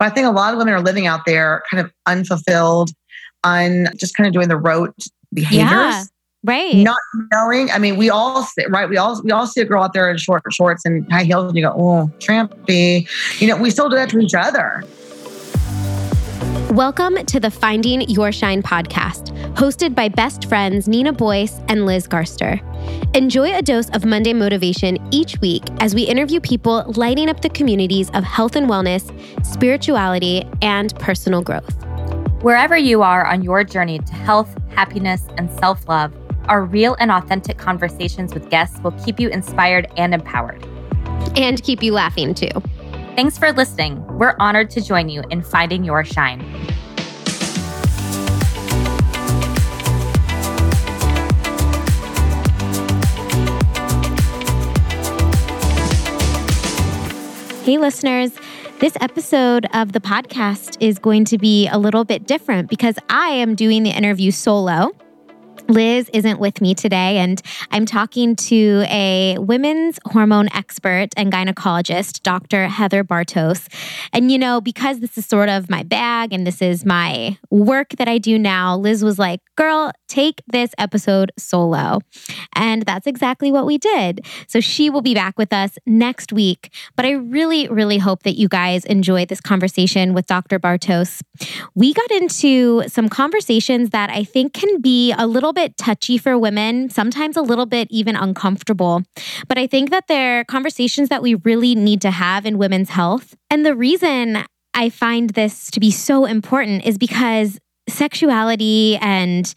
But I think a lot of women are living out there kind of unfulfilled, un just kind of doing the rote behaviors. Yeah. Right. Not knowing. I mean, we all see, right. We all we all see a girl out there in short shorts and high heels, and you go, "Oh, trampy." You know, we still do that to each other. Welcome to the Finding Your Shine podcast, hosted by best friends Nina Boyce and Liz Garster. Enjoy a dose of Monday motivation each week as we interview people lighting up the communities of health and wellness, spirituality, and personal growth. Wherever you are on your journey to health, happiness, and self love, our real and authentic conversations with guests will keep you inspired and empowered. And keep you laughing too. Thanks for listening. We're honored to join you in finding your shine. Hey, listeners. This episode of the podcast is going to be a little bit different because I am doing the interview solo. Liz isn't with me today, and I'm talking to a women's hormone expert and gynecologist, Dr. Heather Bartos. And, you know, because this is sort of my bag and this is my work that I do now, Liz was like, girl, take this episode solo. And that's exactly what we did. So she will be back with us next week. But I really, really hope that you guys enjoyed this conversation with Dr. Bartos. We got into some conversations that I think can be a little bit touchy for women, sometimes a little bit even uncomfortable. But I think that they're conversations that we really need to have in women's health. And the reason I find this to be so important is because sexuality and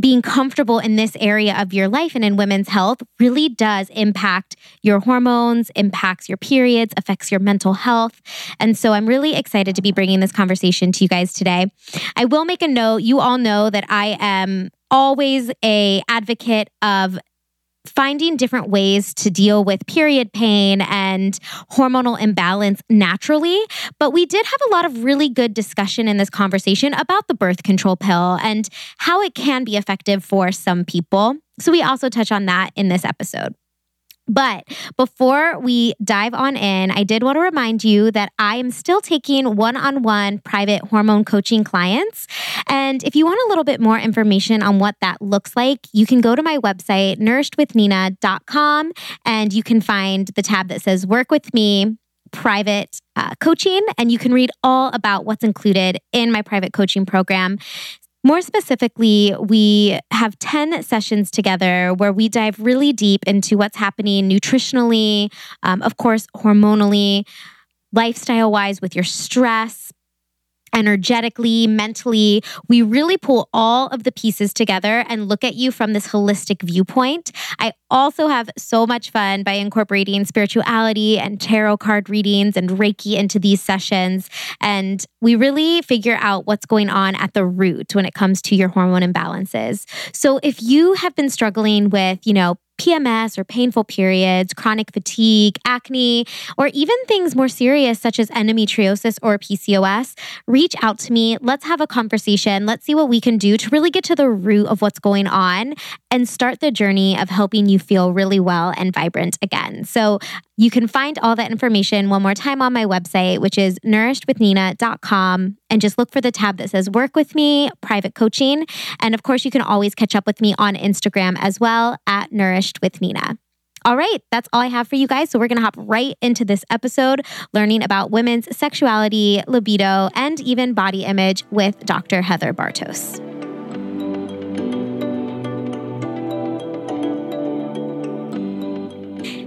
being comfortable in this area of your life and in women's health really does impact your hormones, impacts your periods, affects your mental health. And so I'm really excited to be bringing this conversation to you guys today. I will make a note. You all know that I am always a advocate of finding different ways to deal with period pain and hormonal imbalance naturally. But we did have a lot of really good discussion in this conversation about the birth control pill and how it can be effective for some people. So we also touch on that in this episode. But before we dive on in, I did want to remind you that I am still taking one on one private hormone coaching clients. And if you want a little bit more information on what that looks like, you can go to my website, nourishedwithnina.com, and you can find the tab that says Work with Me private uh, coaching, and you can read all about what's included in my private coaching program. More specifically, we have 10 sessions together where we dive really deep into what's happening nutritionally, um, of course, hormonally, lifestyle wise with your stress, energetically, mentally. We really pull all of the pieces together and look at you from this holistic viewpoint. I also have so much fun by incorporating spirituality and tarot card readings and Reiki into these sessions. And we really figure out what's going on at the root when it comes to your hormone imbalances. So if you have been struggling with, you know, PMS or painful periods, chronic fatigue, acne, or even things more serious such as endometriosis or PCOS, reach out to me. Let's have a conversation. Let's see what we can do to really get to the root of what's going on and start the journey of helping you feel really well and vibrant again. So you can find all that information one more time on my website, which is nourishedwithnina.com. And just look for the tab that says Work with Me, Private Coaching. And of course, you can always catch up with me on Instagram as well at With Nina. All right, that's all I have for you guys. So we're going to hop right into this episode, learning about women's sexuality, libido, and even body image with Dr. Heather Bartos.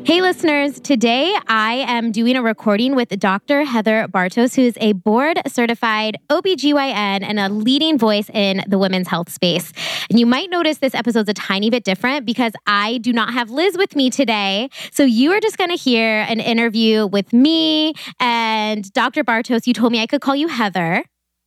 Hey, listeners. Today I am doing a recording with Dr. Heather Bartos, who is a board certified OBGYN and a leading voice in the women's health space. And you might notice this episode's a tiny bit different because I do not have Liz with me today. So you are just going to hear an interview with me and Dr. Bartos. You told me I could call you Heather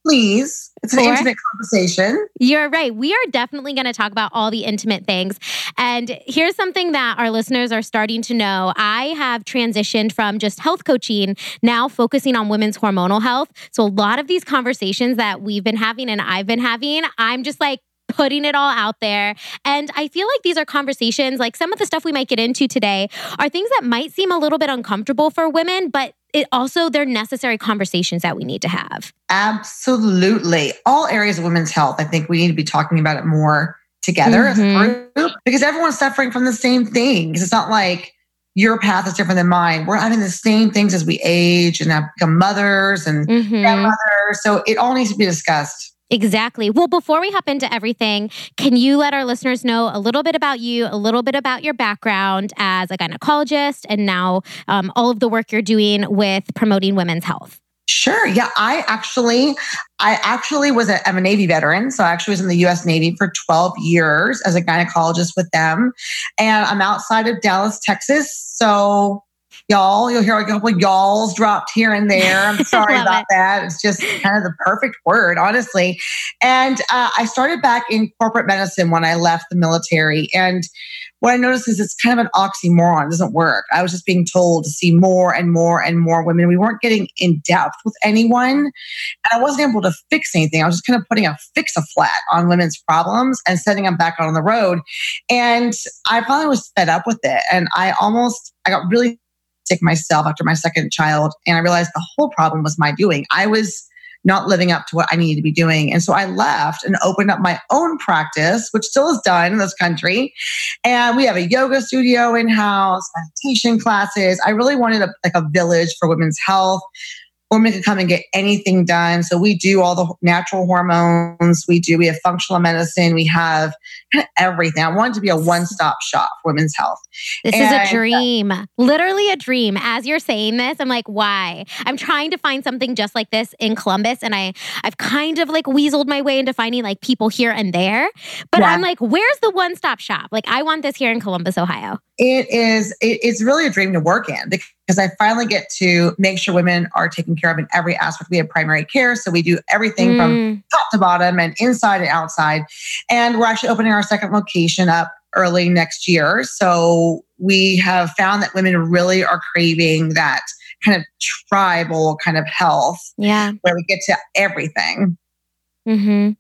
please. It's an intimate conversation. You're right. We are definitely going to talk about all the intimate things. And here's something that our listeners are starting to know. I have transitioned from just health coaching, now focusing on women's hormonal health. So a lot of these conversations that we've been having and I've been having, I'm just like, putting it all out there. And I feel like these are conversations, like some of the stuff we might get into today are things that might seem a little bit uncomfortable for women, but it also they're necessary conversations that we need to have. Absolutely. All areas of women's health, I think we need to be talking about it more together mm-hmm. as a mm-hmm. group because everyone's suffering from the same things. It's not like your path is different than mine. We're having the same things as we age and have become mothers and mm-hmm. grandmothers. So it all needs to be discussed. Exactly. Well, before we hop into everything, can you let our listeners know a little bit about you, a little bit about your background as a gynecologist, and now um, all of the work you're doing with promoting women's health? Sure. Yeah, I actually, I actually was a, I'm a Navy veteran, so I actually was in the U.S. Navy for 12 years as a gynecologist with them, and I'm outside of Dallas, Texas. So y'all. You'll hear a couple of y'alls dropped here and there. I'm sorry about it. that. It's just kind of the perfect word, honestly. And uh, I started back in corporate medicine when I left the military. And what I noticed is it's kind of an oxymoron. It doesn't work. I was just being told to see more and more and more women. We weren't getting in depth with anyone. And I wasn't able to fix anything. I was just kind of putting a fix a flat on women's problems and setting them back on the road. And I finally was fed up with it. And I almost, I got really sick myself after my second child. And I realized the whole problem was my doing. I was not living up to what I needed to be doing. And so I left and opened up my own practice, which still is done in this country. And we have a yoga studio in house, meditation classes. I really wanted a, like a village for women's health women can come and get anything done. So we do all the natural hormones. We do, we have functional medicine. We have everything. I wanted to be a one-stop shop for women's health. This and, is a uh, dream, uh, literally a dream. As you're saying this, I'm like, why? I'm trying to find something just like this in Columbus. And I, I've kind of like weaseled my way into finding like people here and there. But yeah. I'm like, where's the one-stop shop? Like I want this here in Columbus, Ohio. It is, it, it's really a dream to work in because because I finally get to make sure women are taken care of in every aspect. We have primary care, so we do everything mm. from top to bottom and inside and outside. And we're actually opening our second location up early next year. So we have found that women really are craving that kind of tribal kind of health. Yeah. Where we get to everything. Mm-hmm.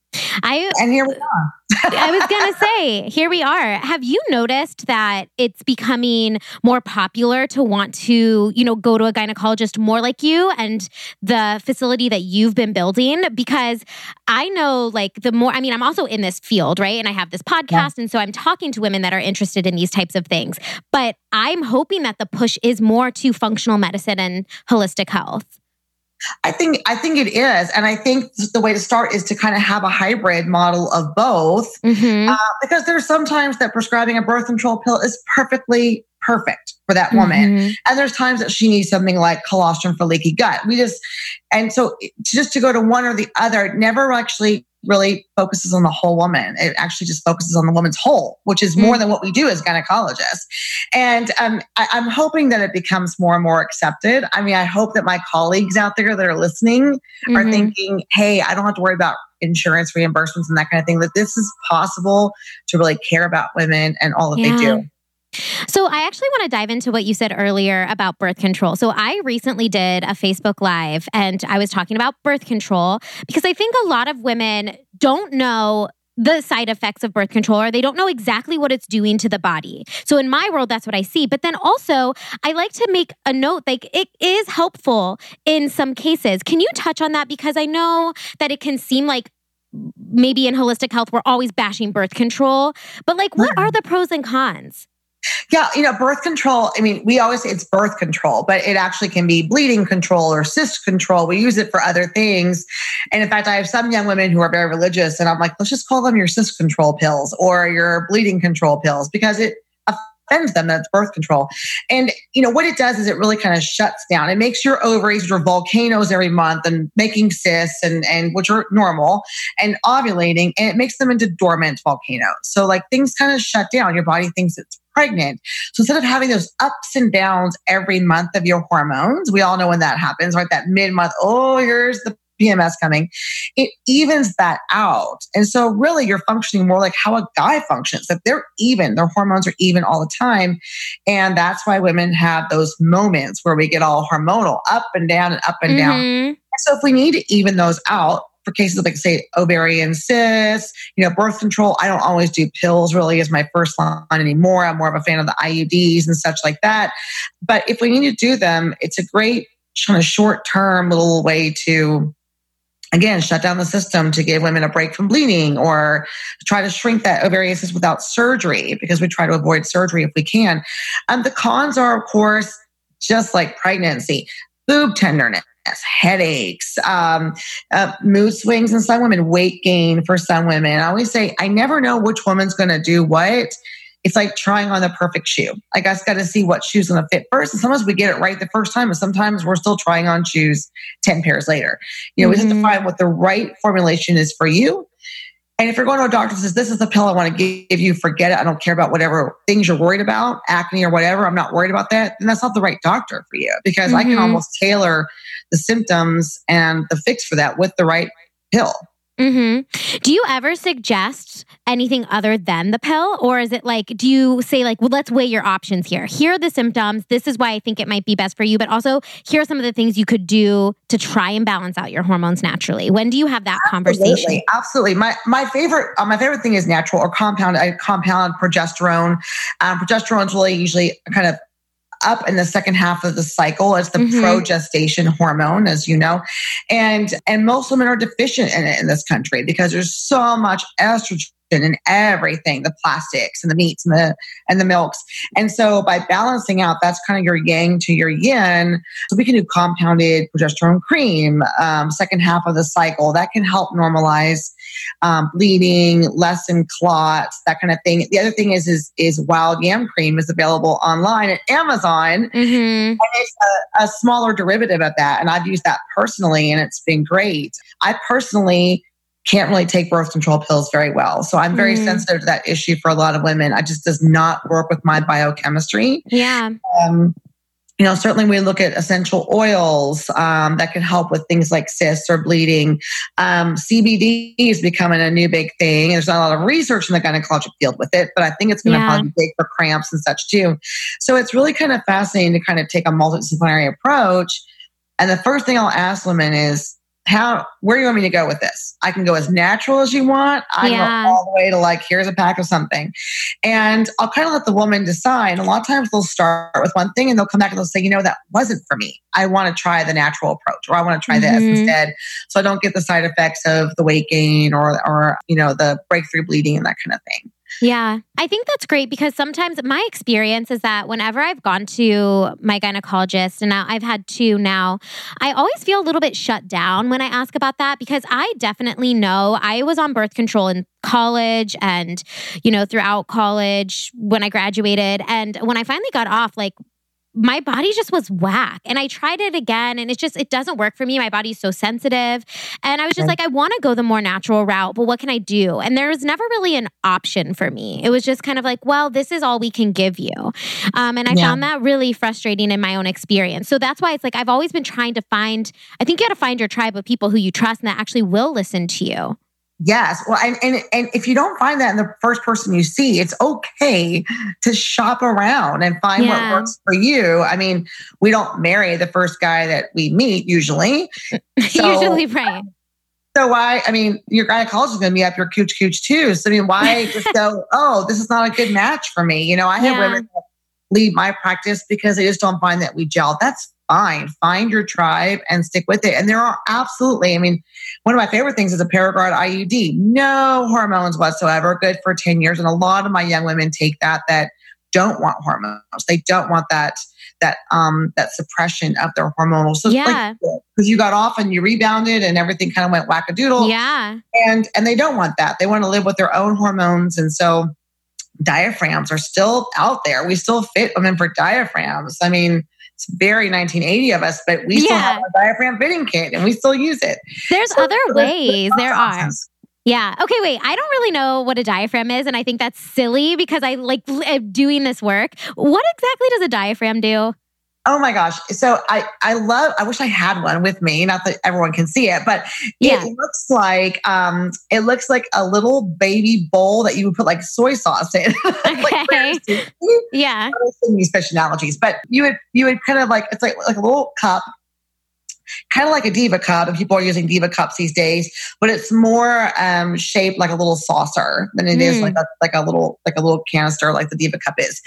I and here we are. I was going to say, here we are. Have you noticed that it's becoming more popular to want to, you know, go to a gynecologist more like you and the facility that you've been building? Because I know, like, the more, I mean, I'm also in this field, right? And I have this podcast. Yeah. And so I'm talking to women that are interested in these types of things. But I'm hoping that the push is more to functional medicine and holistic health. I think I think it is, and I think the way to start is to kind of have a hybrid model of both, mm-hmm. uh, because there's sometimes that prescribing a birth control pill is perfectly perfect for that woman, mm-hmm. and there's times that she needs something like colostrum for leaky gut. We just and so just to go to one or the other never actually really focuses on the whole woman. It actually just focuses on the woman's whole, which is more mm. than what we do as gynecologists. And um, I, am hoping that it becomes more and more accepted. I mean, I hope that my colleagues out there that are listening mm-hmm. are thinking, hey, I don't have to worry about insurance reimbursements and that kind of thing, that this is possible to really care about women and all that yeah. they do. So, I actually want to dive into what you said earlier about birth control. So, I recently did a Facebook Live and I was talking about birth control because I think a lot of women don't know the side effects of birth control or they don't know exactly what it's doing to the body. So in my world that's what I see. But then also I like to make a note like it is helpful in some cases. Can you touch on that because I know that it can seem like maybe in holistic health we're always bashing birth control, but like what mm-hmm. are the pros and cons? Yeah, you know, birth control, I mean, we always say it's birth control, but it actually can be bleeding control or cyst control. We use it for other things. And in fact, I have some young women who are very religious, and I'm like, let's just call them your cyst control pills or your bleeding control pills because it offends them that's birth control. And, you know, what it does is it really kind of shuts down. It makes your ovaries, which are volcanoes every month and making cysts and, and which are normal and ovulating, and it makes them into dormant volcanoes. So, like, things kind of shut down. Your body thinks it's pregnant. So instead of having those ups and downs every month of your hormones, we all know when that happens, right? That mid month, oh, here's the PMS coming, it evens that out. And so, really, you're functioning more like how a guy functions, that they're even, their hormones are even all the time. And that's why women have those moments where we get all hormonal up and down and up and mm-hmm. down. So, if we need to even those out, for cases like say ovarian cysts, you know, birth control. I don't always do pills really as my first line anymore. I'm more of a fan of the IUDs and such like that. But if we need to do them, it's a great kind of short term little way to again shut down the system to give women a break from bleeding or try to shrink that ovarian cyst without surgery because we try to avoid surgery if we can and the cons are of course just like pregnancy boob tenderness headaches um, uh, mood swings in some women weight gain for some women i always say i never know which woman's going to do what it's like trying on the perfect shoe. I guess got to see what shoe's going to fit first. And sometimes we get it right the first time, and sometimes we're still trying on shoes 10 pairs later. You know, mm-hmm. we have to find what the right formulation is for you. And if you're going to a doctor and says, This is the pill I want to give you, forget it. I don't care about whatever things you're worried about, acne or whatever. I'm not worried about that. Then that's not the right doctor for you because mm-hmm. I can mm-hmm. almost tailor the symptoms and the fix for that with the right pill. Mm-hmm. Do you ever suggest anything other than the pill? Or is it like, do you say, like, well, let's weigh your options here? Here are the symptoms. This is why I think it might be best for you. But also, here are some of the things you could do to try and balance out your hormones naturally. When do you have that Absolutely. conversation? Absolutely. My my favorite uh, my favorite thing is natural or compound uh, compound progesterone. Um, progesterone is really usually kind of up in the second half of the cycle. It's the mm-hmm. progestation hormone, as you know. And and most women are deficient in it in this country because there's so much estrogen and everything, the plastics and the meats and the and the milks. And so by balancing out, that's kind of your yang to your yin. So we can do compounded progesterone cream, um, second half of the cycle. That can help normalize um, bleeding, lessen clots, that kind of thing. The other thing is is is wild yam cream is available online at Amazon. Mm-hmm. And it's a, a smaller derivative of that. And I've used that personally and it's been great. I personally can't really take birth control pills very well. So I'm very mm. sensitive to that issue for a lot of women. I just does not work with my biochemistry. Yeah. Um, you know, certainly we look at essential oils um, that can help with things like cysts or bleeding. Um, CBD is becoming a new big thing. There's not a lot of research in the gynecologic field with it, but I think it's going to yeah. probably be big for cramps and such too. So it's really kind of fascinating to kind of take a multidisciplinary approach. And the first thing I'll ask women is, how where do you want me to go with this? I can go as natural as you want. I yeah. go all the way to like here's a pack of something, and I'll kind of let the woman decide. A lot of times they'll start with one thing and they'll come back and they'll say, you know, that wasn't for me. I want to try the natural approach, or I want to try mm-hmm. this instead, so I don't get the side effects of the weight gain or or you know the breakthrough bleeding and that kind of thing. Yeah, I think that's great because sometimes my experience is that whenever I've gone to my gynecologist, and I've had two now, I always feel a little bit shut down when I ask about that because I definitely know I was on birth control in college and, you know, throughout college when I graduated. And when I finally got off, like my body just was whack. And I tried it again and it just it doesn't work for me. My body's so sensitive. And I was just like, I want to go the more natural route, but what can I do? And there was never really an option for me. It was just kind of like, well, this is all we can give you. Um, and I yeah. found that really frustrating in my own experience. So that's why it's like I've always been trying to find, I think you got to find your tribe of people who you trust and that actually will listen to you. Yes. Well, and, and, and if you don't find that in the first person you see, it's okay to shop around and find yeah. what works for you. I mean, we don't marry the first guy that we meet usually. So, usually, right. So why, I mean, your gynecologist is going to be up your cooch cooch too. So I mean, why just go, oh, this is not a good match for me. You know, I have yeah. women leave my practice because they just don't find that we gel. That's fine. Find your tribe and stick with it. And there are absolutely, I mean, one of my favorite things is a Paragard IUD. No hormones whatsoever, good for 10 years. And a lot of my young women take that that don't want hormones. They don't want that that um that suppression of their hormonal. So yeah. because like, you got off and you rebounded and everything kind of went wackadoodle. Yeah. And and they don't want that. They want to live with their own hormones. And so diaphragms are still out there. We still fit women for diaphragms. I mean, it's very 1980 of us, but we yeah. still have a diaphragm fitting kit and we still use it. There's so other ways. There are. Yeah. Okay, wait. I don't really know what a diaphragm is. And I think that's silly because I like uh, doing this work. What exactly does a diaphragm do? Oh my gosh. So I, I love, I wish I had one with me. Not that everyone can see it, but yeah. it looks like, um, it looks like a little baby bowl that you would put like soy sauce in. Okay. like, yeah. these fish analogies, but you would, you would kind of like, it's like, like a little cup kind of like a diva cup, and people are using diva cups these days, but it's more um, shaped like a little saucer than it mm. is like a like a little like a little canister like the diva cup is.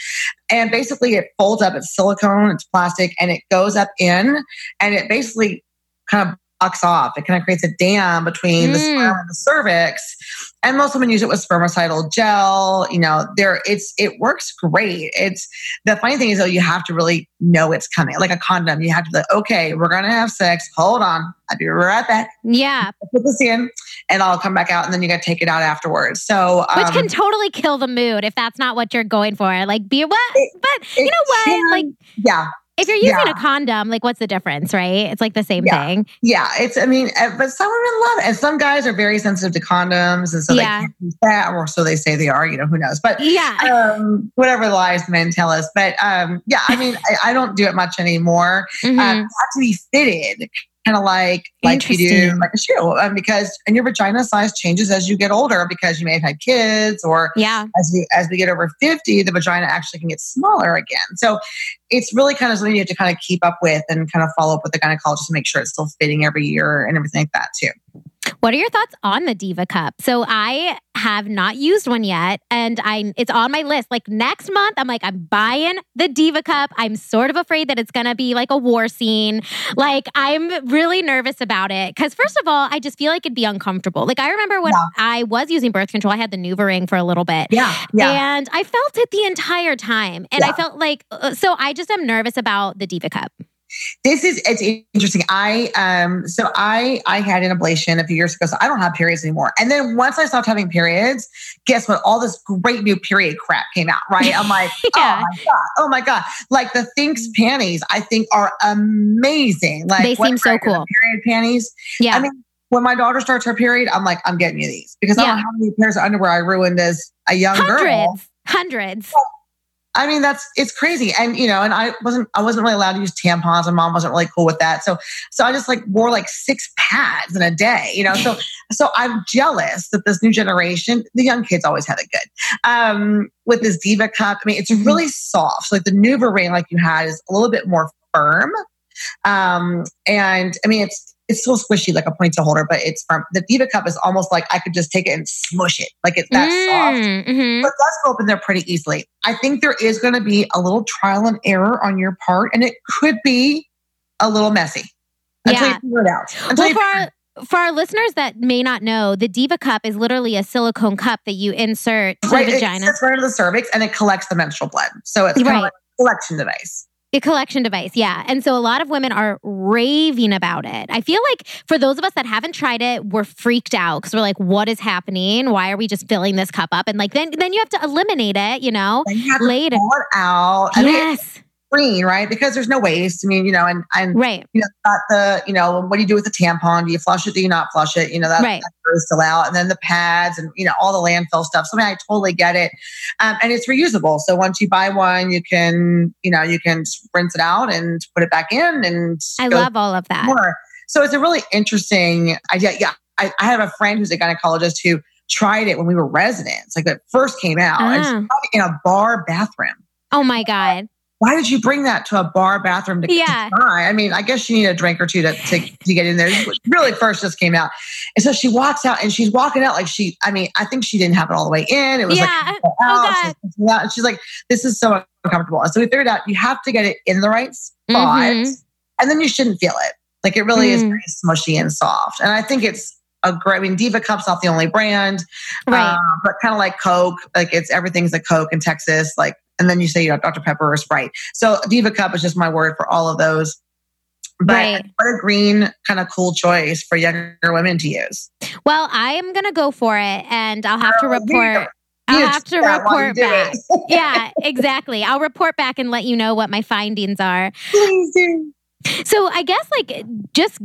And basically, it folds up. It's silicone, it's plastic, and it goes up in, and it basically kind of blocks off. It kind of creates a dam between mm. the sperm and the cervix. And most women use it with spermicidal gel. You know, there it's it works great. It's the funny thing is though, you have to really know it's coming. Like a condom, you have to be like, okay, we're gonna have sex. Hold on, I'll be right back. Yeah, put this in, and I'll come back out, and then you got to take it out afterwards. So, um, which can totally kill the mood if that's not what you're going for. Like, be what? It, but you know what? Can, like, yeah, if you're using yeah. a condom, like what's the difference, right? It's like the same yeah. thing. Yeah, it's. I mean, eh, but some women love it, and some guys are very sensitive to condoms, and so yeah. they can't use that, or so they say they are. You know, who knows? But yeah, um, whatever lies men tell us. But um, yeah, I mean, I, I, don't do it much anymore. Mm-hmm. Um, have to be fitted kind of like like you do like a shoe um, because and your vagina size changes as you get older because you may have had kids or yeah. as we as we get over 50 the vagina actually can get smaller again. So it's really kind of something you have to kind of keep up with and kind of follow up with the gynecologist to make sure it's still fitting every year and everything like that too what are your thoughts on the Diva Cup? So I have not used one yet and I it's on my list. Like next month I'm like I'm buying the Diva Cup. I'm sort of afraid that it's going to be like a war scene. Like I'm really nervous about it cuz first of all, I just feel like it'd be uncomfortable. Like I remember when yeah. I was using birth control, I had the NuvaRing for a little bit. Yeah. yeah. And I felt it the entire time and yeah. I felt like uh, so I just am nervous about the Diva Cup. This is it's interesting. I um so I I had an ablation a few years ago, so I don't have periods anymore. And then once I stopped having periods, guess what? All this great new period crap came out, right? I'm like, yeah. oh my god, oh my god! Like the Thinx panties, I think are amazing. Like they seem so cool. Period panties. Yeah. I mean, when my daughter starts her period, I'm like, I'm getting you these because yeah. I don't know how many pairs of underwear I ruined as a young Hundreds. girl. Hundreds. I mean, that's it's crazy. And you know, and I wasn't I wasn't really allowed to use tampons, and mom wasn't really cool with that. So so I just like wore like six pads in a day, you know. So so I'm jealous that this new generation, the young kids always had it good. Um, with this Diva cup. I mean, it's mm-hmm. really soft. So like the NuvaRing like you had is a little bit more firm. Um, and I mean it's it's still squishy like a ponytail holder, but it's firm. The Diva cup is almost like I could just take it and smush it, like it's that mm, soft. Mm-hmm. But it does go open there pretty easily. I think there is going to be a little trial and error on your part, and it could be a little messy until yeah. you figure it out. Until well, for our, for our listeners that may not know, the Diva cup is literally a silicone cup that you insert right, the vagina. It's right into the cervix, and it collects the menstrual blood. So it's kind right. of like a collection device. A collection device, yeah. And so a lot of women are raving about it. I feel like for those of us that haven't tried it, we're freaked out because we're like, what is happening? Why are we just filling this cup up? And like then then you have to eliminate it, you know, you later. Out. I yes. Mean, clean, right? Because there's no waste. I mean, you know, and and right. you know, got the, you know, what do you do with the tampon? Do you flush it? Do you not flush it? You know, that, right. that still out. And then the pads and you know, all the landfill stuff. So I, mean, I totally get it. Um, and it's reusable. So once you buy one, you can, you know, you can rinse it out and put it back in and I love all of that. More. So it's a really interesting idea. Yeah. I, I have a friend who's a gynecologist who tried it when we were residents, like that first came out ah. in a bar bathroom. Oh my God why did you bring that to a bar bathroom to, yeah. to try? I mean, I guess she needed a drink or two to, to, to get in there. really first just came out. And so she walks out and she's walking out like she, I mean, I think she didn't have it all the way in. It was yeah. like, oh, God. and she's like, this is so uncomfortable. And so we figured out you have to get it in the right spot mm-hmm. and then you shouldn't feel it. Like it really mm. is very smushy and soft. And I think it's a great, I mean, Diva Cup's not the only brand, right. Uh, but kind of like Coke, like it's everything's a Coke in Texas. Like and then you say you know, Dr. Pepper or Sprite. So Diva Cup is just my word for all of those. But right. what a green kind of cool choice for younger women to use. Well, I am going to go for it and I'll have to report. I'll have to report back. yeah, exactly. I'll report back and let you know what my findings are. Please do. So I guess like just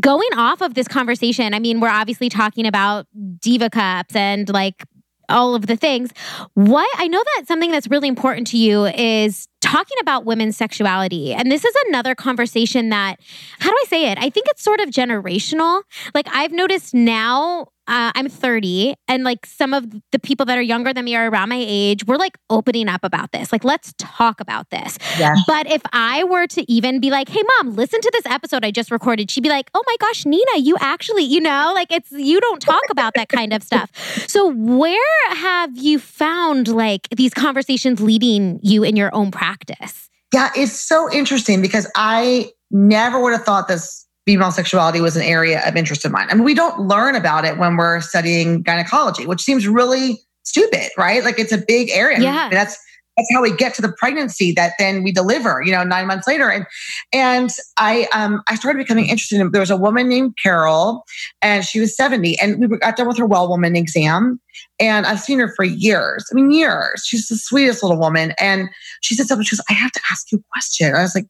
going off of this conversation, I mean, we're obviously talking about diva cups and like all of the things. What I know that something that's really important to you is talking about women's sexuality. And this is another conversation that, how do I say it? I think it's sort of generational. Like I've noticed now uh, I'm 30, and like some of the people that are younger than me are around my age, we're like opening up about this. Like, let's talk about this. Yeah. But if I were to even be like, hey, mom, listen to this episode I just recorded, she'd be like, oh my gosh, Nina, you actually, you know, like it's, you don't talk about that kind of stuff. So, where have you found like these conversations leading you in your own practice? Yeah, it's so interesting because I never would have thought this female sexuality was an area of interest of mine. I mean, we don't learn about it when we're studying gynecology, which seems really stupid, right? Like it's a big area. Yeah. I mean, that's that's how we get to the pregnancy that then we deliver, you know, nine months later. And and I um I started becoming interested in there was a woman named Carol and she was 70 and we got done with her well woman exam. And I've seen her for years. I mean, years. She's the sweetest little woman. And she said something, she goes, I have to ask you a question. I was like,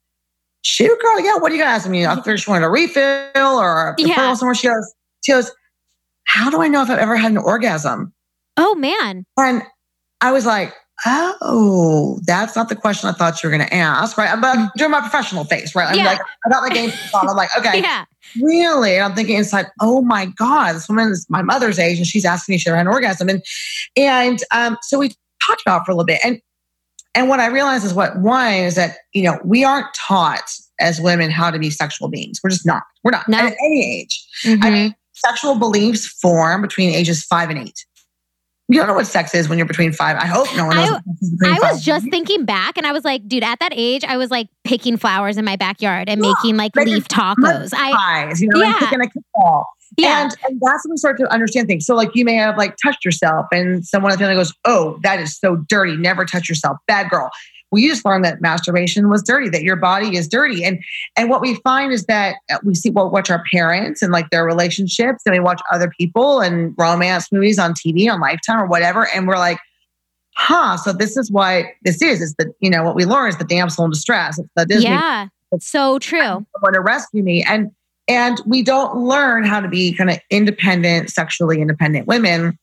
shoot, girl, yeah, what are you gonna ask me? I figured she wanted a refill or a Yeah. somewhere. She goes, she goes, How do I know if I've ever had an orgasm? Oh man. And I was like, oh, that's not the question I thought you were going to ask, right? I'm uh, doing my professional face, right? I'm Yeah. like, got my game. I'm like, okay, Yeah. really? And I'm thinking inside, oh my God, this woman is my mother's age and she's asking me if she ever had an orgasm. And, and um, so we talked about it for a little bit. And, and what I realized is what one is that, you know, we aren't taught as women how to be sexual beings. We're just not. We're not No. at any age. I Mhm. mean, sexual beliefs form between ages five and eight. You don't know what sex is when you're between five. I hope no one knows. I- what sex is between I was just thinking back and I was like, dude, at that age, I was like picking flowers in my backyard and Yeah, making like making leaf tacos. I, pies, you know, Yeah. kicking a kickball. Yeah. And, and that's when we start to understand things. So, like, you may have like touched yourself, and someone at the family goes, "Oh, that is so dirty. Never touch yourself. Bad girl." Well, you just learned that masturbation was dirty, that your body is dirty, and and what we find is that uh, we see well, watch our parents and like their relationships, and we watch other people and romance movies on TV on Lifetime or whatever, and we're like, "Huh." So this is what this is. Is that you know what we learn is the damsel in distress. It's the Disney yeah. It's so true. someone to rescue me and and we don't learn how to be kind of independent sexually independent women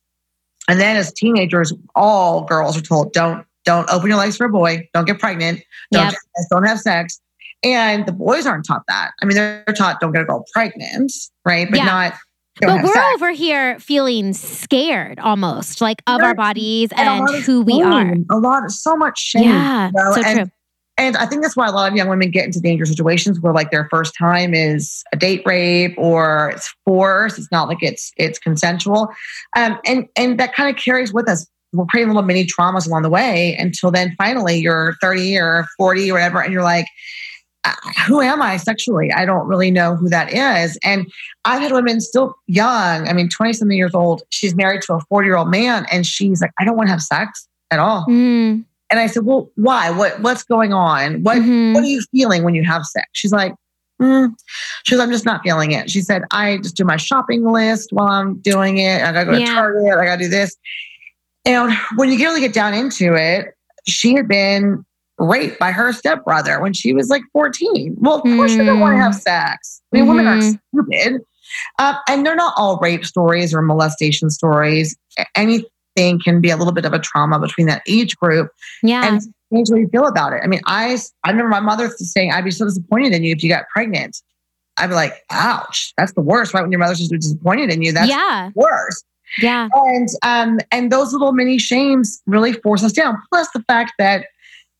and then as teenagers all girls are told don't don't open your legs for a boy don't get pregnant don't, Yep. do this, don't have sex and the boys aren't taught that i mean they're taught don't get a girl pregnant right but Yeah. not But we're sex. over here feeling scared almost like of our bodies And and who we are. a lot of so much shame Yeah. you know, So and true. And I think that's why a lot of young women get into dangerous situations where like their first time is a date rape or it's forced. It's not like it's it's consensual. Um, and and that kind of carries with us. We're creating little mini traumas along the way until then finally you're 30 or 40 or whatever, and you're like, "Uh, who am I sexually? I don't really know who that is. And I've had women still young, I mean, 20 something years old. She's married to a 40 year old man, and she's like, I don't want to have sex at all. Mm, And I said, Well, why? What what's going on? What mhm. what are you feeling when you have sex? She's like, mm. she I'm just not feeling it. She said, I just do my shopping list while I'm doing it. I gotta go to Target, I gotta do this. And when you really get down into it, she had been raped by her stepbrother when she was like 14. Well, of course you don't want to have sex. I mean, women are Mhm. stupid. Uh, and they're not all rape stories or molestation stories. A- Anything can be a little bit of a trauma between that age group Yeah. and change what you feel about it. I mean, I I remember my mother saying, "I'd be so disappointed in you if you got pregnant." I'd be like, "Ouch, that's the worst!" Right when your mother's just disappointed in you, that's yeah. the worst. Yeah. And um, and those little mini shames really force us down. Plus the fact that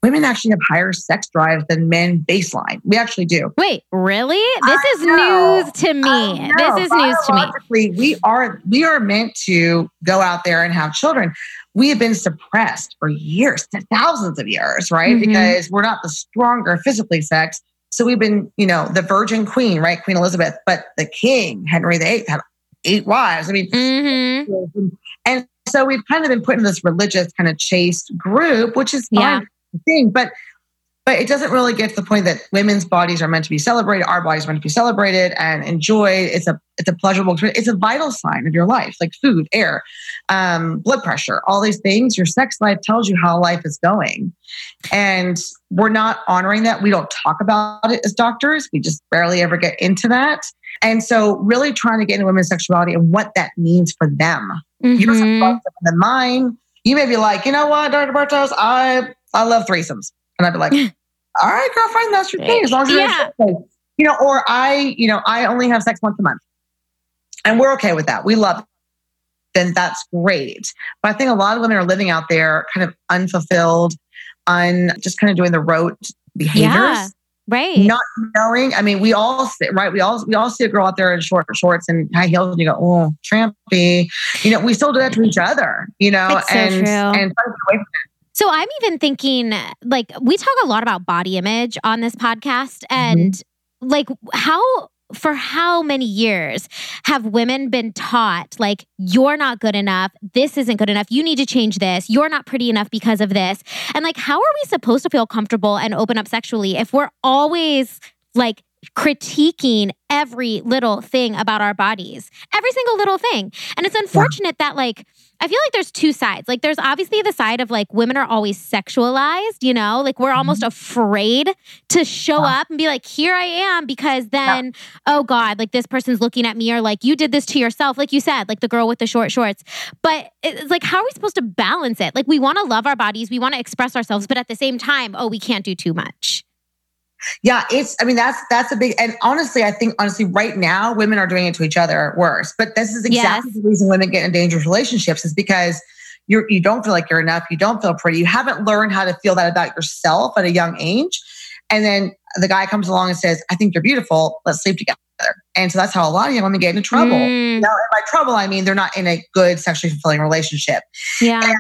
women actually have higher sex drives than men baseline. We actually do. Wait, really? This I is know. news to me. This is news to me. We are we are meant to go out there and have children. We have been suppressed for years, thousands of years, right? Mhm. Because we're not the stronger physically sex. So we've been, you know, the Virgin Queen, right? Queen Elizabeth, but the King Henry VIII had eight wives. I mean, hmm and so we've kind of been put in this religious kind of chaste group, which is Yeah. Thing, but but it doesn't really get to the point that women's bodies are meant to be celebrated, our bodies are meant to be celebrated and enjoyed. It's a it's a pleasurable experience. It's a vital sign of your life, like food, air, um, blood pressure, all these things. Your sex life tells you how life is going, and we're not honoring that. We don't talk about it as doctors. We just barely ever get into that. And so, really trying to get into women's sexuality and what that means for them is Mhm. more than mine. You may be like, you know what, Dr. Bartos, I I love threesomes. And I'd be like, all right, girlfriend, that's your thing. As long as you're Yeah. You know, or I, you know, I only have sex once a month. And we're okay with that. We love then that's great. But I think a lot of women are living out there kind of unfulfilled, un just kind of doing the rote behaviors. Yeah. Right. Not knowing. I mean, we all see, right. We all we all see a girl out there in short shorts and high heels, and you go, "Oh, trampy." You know, we still do that to each other. You know, so and true. and so I'm even thinking, like, we talk a lot about body image on this podcast, and mm-hmm. like how for how many years have women been taught like you're not good enough this isn't good enough you need to change this you're not pretty enough because of this and like how are we supposed to feel comfortable and open up sexually if we're always like critiquing every little thing about our bodies, every single little thing. And it's unfortunate yeah. that, like, I feel like there's two sides. Like, there's obviously the side of like women are always sexualized, you know, like we're almost mm-hmm. afraid to show yeah. up and be like, here I am, because then, yeah. oh God, like this person's looking at me or like you did this to yourself, like you said, like the girl with the short shorts. But it's like, how are we supposed to balance it? Like, we want to love our bodies, we want to express ourselves, but at the same time, oh, we can't do too much. Yeah, it's, I mean, that's, that's a big, and honestly, I think honestly, right now, women are doing it to each other worse. But this is exactly yes. the reason women get in dangerous relationships is because you're, you don't feel like you're enough. You don't feel pretty. You haven't learned how to feel that about yourself at a young age. And then the guy comes along and says, I think you're beautiful. Let's sleep together. And so that's how a lot of young women get into trouble. Mm. Now, by trouble, I mean they're not in a good sexually fulfilling relationship. Yeah. And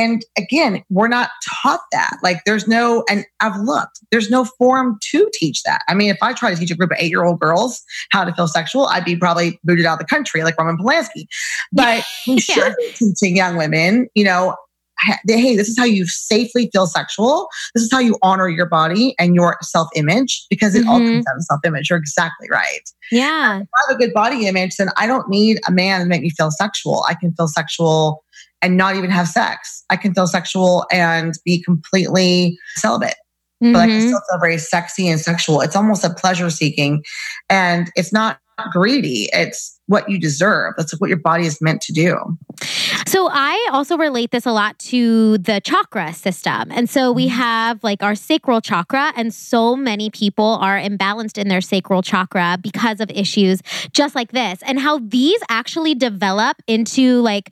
and again, we're not taught that. Like there's no, and I've looked, there's no forum to teach that. I mean, if I try to teach a group of eight year old girls how to feel sexual, I'd be probably booted out of the country like Roman Polanski. But we should be teaching young women, you know, hey, this is how you safely feel sexual. This is how you honor your body and your self image because it mm-hmm. all comes down to self image. You're exactly right. Yeah. If I have a good body image, then I don't need a man to make me feel sexual. I can feel sexual and not even have sex. I can feel sexual and be completely celibate. Mm-hmm. But I can mm-hmm. still feel very sexy and sexual. It's almost a pleasure seeking. And it's not greedy. It's what you deserve. That's what your body is meant to do. So I also relate this a lot to the chakra system. And so we mm-hmm. have like our sacral chakra, and so many people are imbalanced in their sacral chakra because of issues just like this, and how these actually develop into like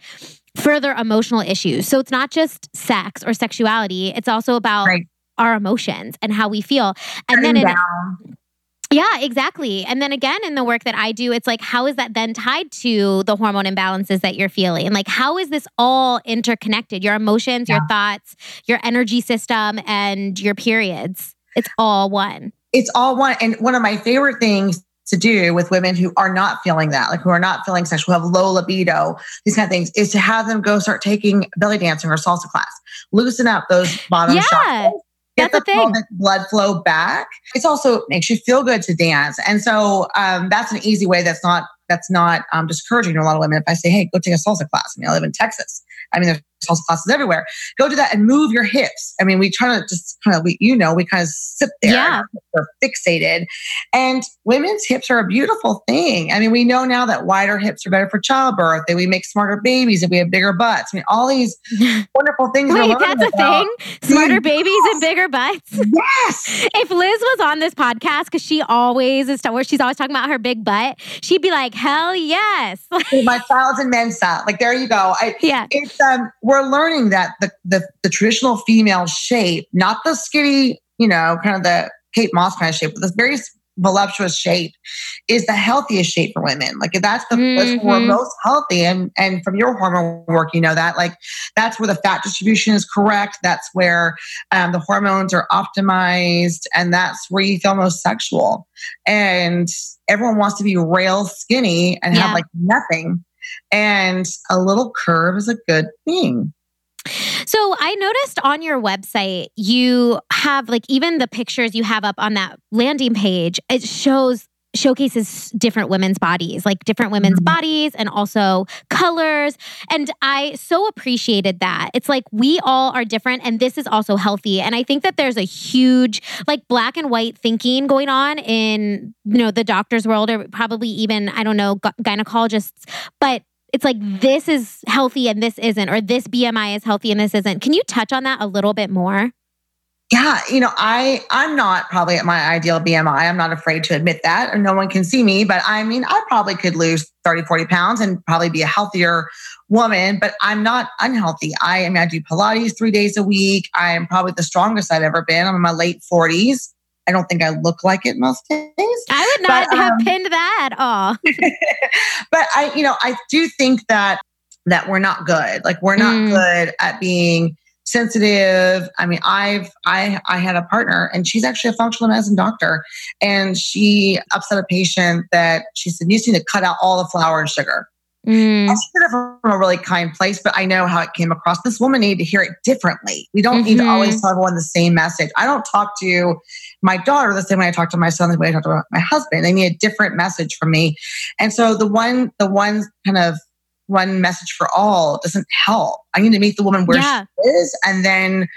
further emotional issues. So it's not just sex or sexuality, it's also about right. our emotions and how we feel. And Turning then it, yeah, exactly. And then again, in the work that I do, it's like, how is that then tied to the hormone imbalances that you're feeling? Like, how is this all interconnected? Your emotions, yeah. your thoughts, your energy system, and your periods. It's all one. It's all one. And one of my favorite things to do with women who are not feeling that, like who are not feeling sexual, have low libido, these kind of things, is to have them go start taking belly dancing or salsa class. Loosen up those bottom yeah. Get that's the thing. blood flow back. It's also makes you feel good to dance, and so um, that's an easy way. That's not that's not um, discouraging to a lot of women. If I say, "Hey, go take a salsa class," I mean, I live in Texas. I mean, there's salsa classes everywhere. Go do that and move your hips. I mean, we try to just kind of, we, you know, we kind of sit there. Yeah. We're fixated. And women's hips are a beautiful thing. I mean, we know now that wider hips are better for childbirth, that we make smarter babies, and we have bigger butts. I mean, all these wonderful things. Wait, that's a thing? Smarter babies and bigger butts? Yes. if Liz was on this podcast, because she always is, where she's always talking about her big butt, she'd be like, hell yes. My thousand Mensa. Like, there you go. I, yeah. It's, um, we're learning that the, the, the traditional female shape, not the skinny, you know, kind of the Kate Moss kind of shape, but this very voluptuous shape is the healthiest shape for women. Like that's the mm-hmm. that's where we're mm-hmm. most healthy. And and from your hormone work, you know that like that's where the fat distribution is correct. That's where um, the hormones are optimized, and that's where you feel most sexual. And everyone wants to be rail skinny and yeah. have like nothing and a little curve is a good thing. So I noticed on your website, you have like even the pictures you have up on that landing page, it shows showcases different women's bodies, like different women's mm-hmm. bodies and also colors. And I so appreciated that. It's like we all are different and this is also healthy. And I think that there's a huge like black and white thinking going on in, you know, the doctor's world or probably even, I don't know, gynecologists, but it's like this is healthy and this isn't, or this BMI is healthy and this isn't. Can you touch on that a little bit more? Yeah, you know, I I'm not probably at my ideal BMI. I'm not afraid to admit that, and no one can see me. But I mean, I probably could lose 30, 40 pounds and probably be a healthier woman. But I'm not unhealthy. I, I mean, I do Pilates three days a week. I am probably the strongest I've ever been. I'm in my late 40s. I don't think I look like it most days. I would not but, have um, pinned that at all. but I, you know, I do think that that we're not good. Like we're not mm. good at being sensitive. I mean, I've I I had a partner and she's actually a functional medicine doctor and she upset a patient that she said, you need to cut out all the flour and sugar. Mm. I said it from a really kind place, but I know how it came across. This woman needed to hear it differently. We don't mm-hmm. need to always mm-hmm. tell everyone the same message. I don't talk to my daughter the same way I talk to my son, the way I talk to my husband. They need a different message from me. And so the one, the one kind of one message for all doesn't help. I need to meet the woman where yeah. she is and then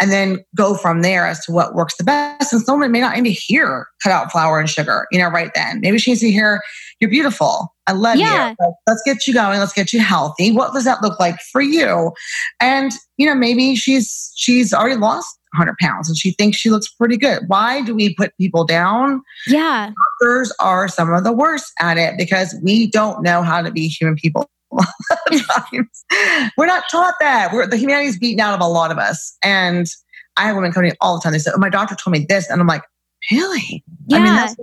and then go from there as to what works the best. And someone may not need to hear cut out flour and sugar, you know, right then. Maybe she needs to hear, You're beautiful. I love yeah. you. let's get you going. Let's get you healthy. What does that look like for you? And, you know, maybe she's she's already lost 100 pounds and she thinks she looks pretty good. Why do we put people down? Yeah. Doctors are some of the worst at it because we don't know how to be human people. We're not taught that. We're, the humanity's beaten out of a lot of us. And I have women coming all the time. They say, Oh, my doctor told me this. And I'm like, Really? Yeah. I mean, that's